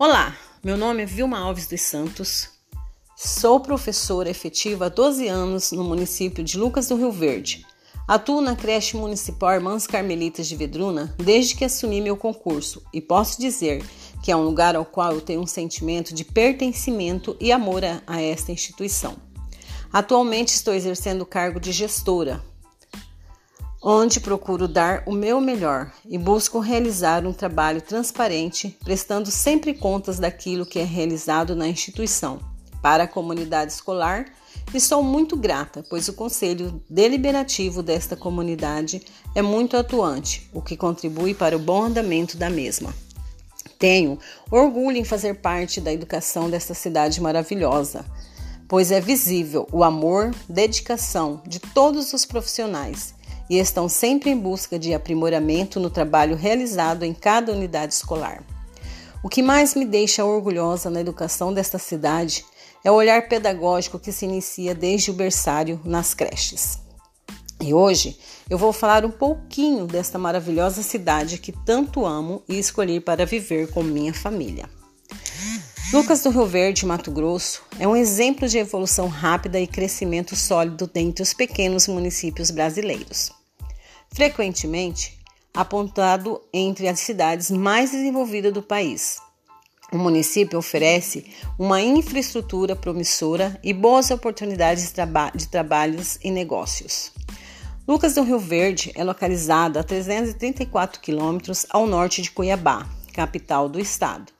Olá, meu nome é Vilma Alves dos Santos, sou professora efetiva há 12 anos no município de Lucas do Rio Verde. Atuo na creche municipal Irmãs Carmelitas de Vedruna desde que assumi meu concurso e posso dizer que é um lugar ao qual eu tenho um sentimento de pertencimento e amor a, a esta instituição. Atualmente estou exercendo o cargo de gestora, onde procuro dar o meu melhor e busco realizar um trabalho transparente, prestando sempre contas daquilo que é realizado na instituição para a comunidade escolar. E sou muito grata, pois o conselho deliberativo desta comunidade é muito atuante, o que contribui para o bom andamento da mesma. Tenho orgulho em fazer parte da educação desta cidade maravilhosa, pois é visível o amor, dedicação de todos os profissionais e estão sempre em busca de aprimoramento no trabalho realizado em cada unidade escolar. O que mais me deixa orgulhosa na educação desta cidade é o olhar pedagógico que se inicia desde o berçário nas creches. E hoje eu vou falar um pouquinho desta maravilhosa cidade que tanto amo e escolhi para viver com minha família. Lucas do Rio Verde, Mato Grosso, é um exemplo de evolução rápida e crescimento sólido dentre os pequenos municípios brasileiros frequentemente apontado entre as cidades mais desenvolvidas do país. O município oferece uma infraestrutura promissora e boas oportunidades de, traba de trabalhos e negócios. Lucas do Rio Verde é localizado a 334 quilômetros ao norte de Cuiabá, capital do estado.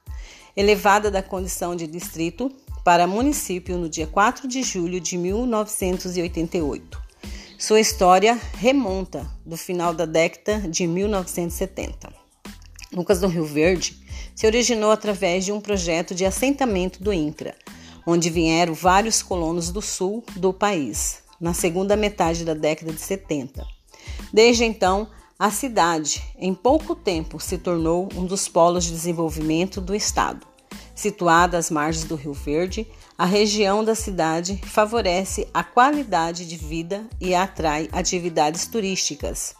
Elevada da condição de distrito para município no dia 4 de julho de 1988. Sua história remonta do final da década de 1970. Lucas do Rio Verde se originou através de um projeto de assentamento do INCRA, onde vieram vários colonos do sul do país, na segunda metade da década de 70. Desde então, a cidade, em pouco tempo, se tornou um dos polos de desenvolvimento do estado. Situada às margens do Rio Verde, a região da cidade favorece a qualidade de vida e atrai atividades turísticas.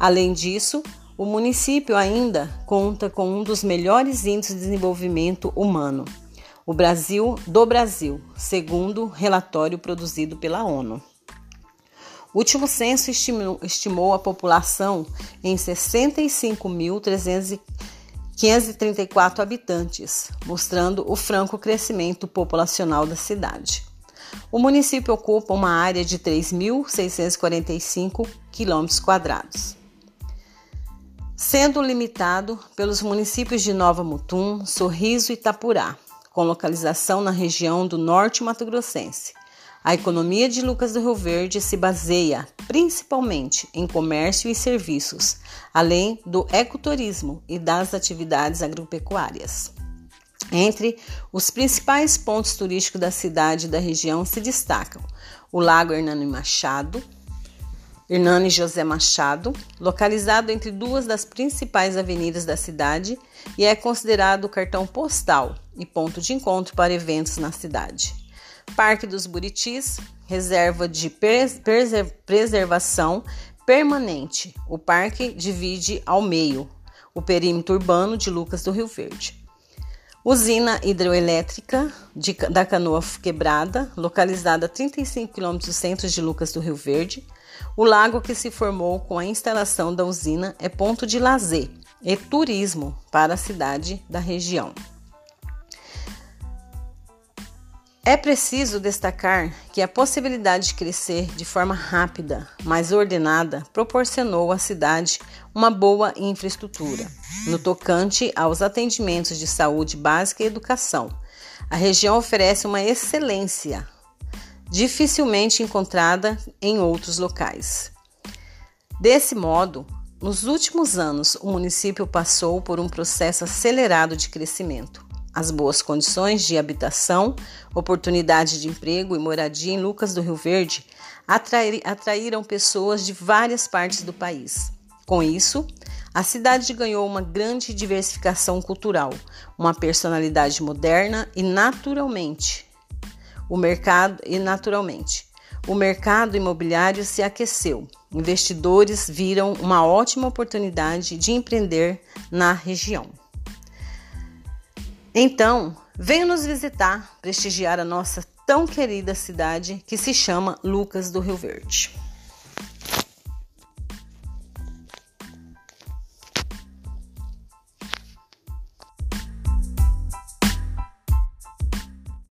Além disso, o município ainda conta com um dos melhores índices de desenvolvimento humano, o Brasil do Brasil, segundo relatório produzido pela ONU. O último censo estimou, a população em 65.340 534 habitantes, mostrando o franco crescimento populacional da cidade. O município ocupa uma área de 3.645 km, sendo limitado pelos municípios de Nova Mutum, Sorriso e Itapurá, com localização na região do norte mato-grossense. A economia de Lucas do Rio Verde se baseia principalmente em comércio e serviços, além do ecoturismo e das atividades agropecuárias. Entre os principais pontos turísticos da cidade e da região se destacam o Lago Hernani Machado, Hernani José Machado, localizado entre duas das principais avenidas da cidade e é considerado o cartão postal e ponto de encontro para eventos na cidade. Parque dos Buritis, reserva de preservação permanente. O parque divide ao meio o perímetro urbano de Lucas do Rio Verde. Usina hidroelétrica de, da Canoa Quebrada, localizada a 35 km do centro de Lucas do Rio Verde. O lago que se formou com a instalação da usina é ponto de lazer e turismo para a cidade da região. É preciso destacar que a possibilidade de crescer de forma rápida, mas ordenada, proporcionou à cidade uma boa infraestrutura. No tocante aos atendimentos de saúde básica e educação, a região oferece uma excelência dificilmente encontrada em outros locais. Desse modo, nos últimos anos, o município passou por um processo acelerado de crescimento as boas condições de habitação, oportunidade de emprego e moradia em Lucas do Rio Verde atraíram pessoas de várias partes do país. Com isso, a cidade ganhou uma grande diversificação cultural, uma personalidade moderna e naturalmente o mercado e naturalmente o mercado imobiliário se aqueceu. Investidores viram uma ótima oportunidade de empreender na região. Então, venha nos visitar, prestigiar a nossa tão querida cidade que se chama Lucas do Rio Verde.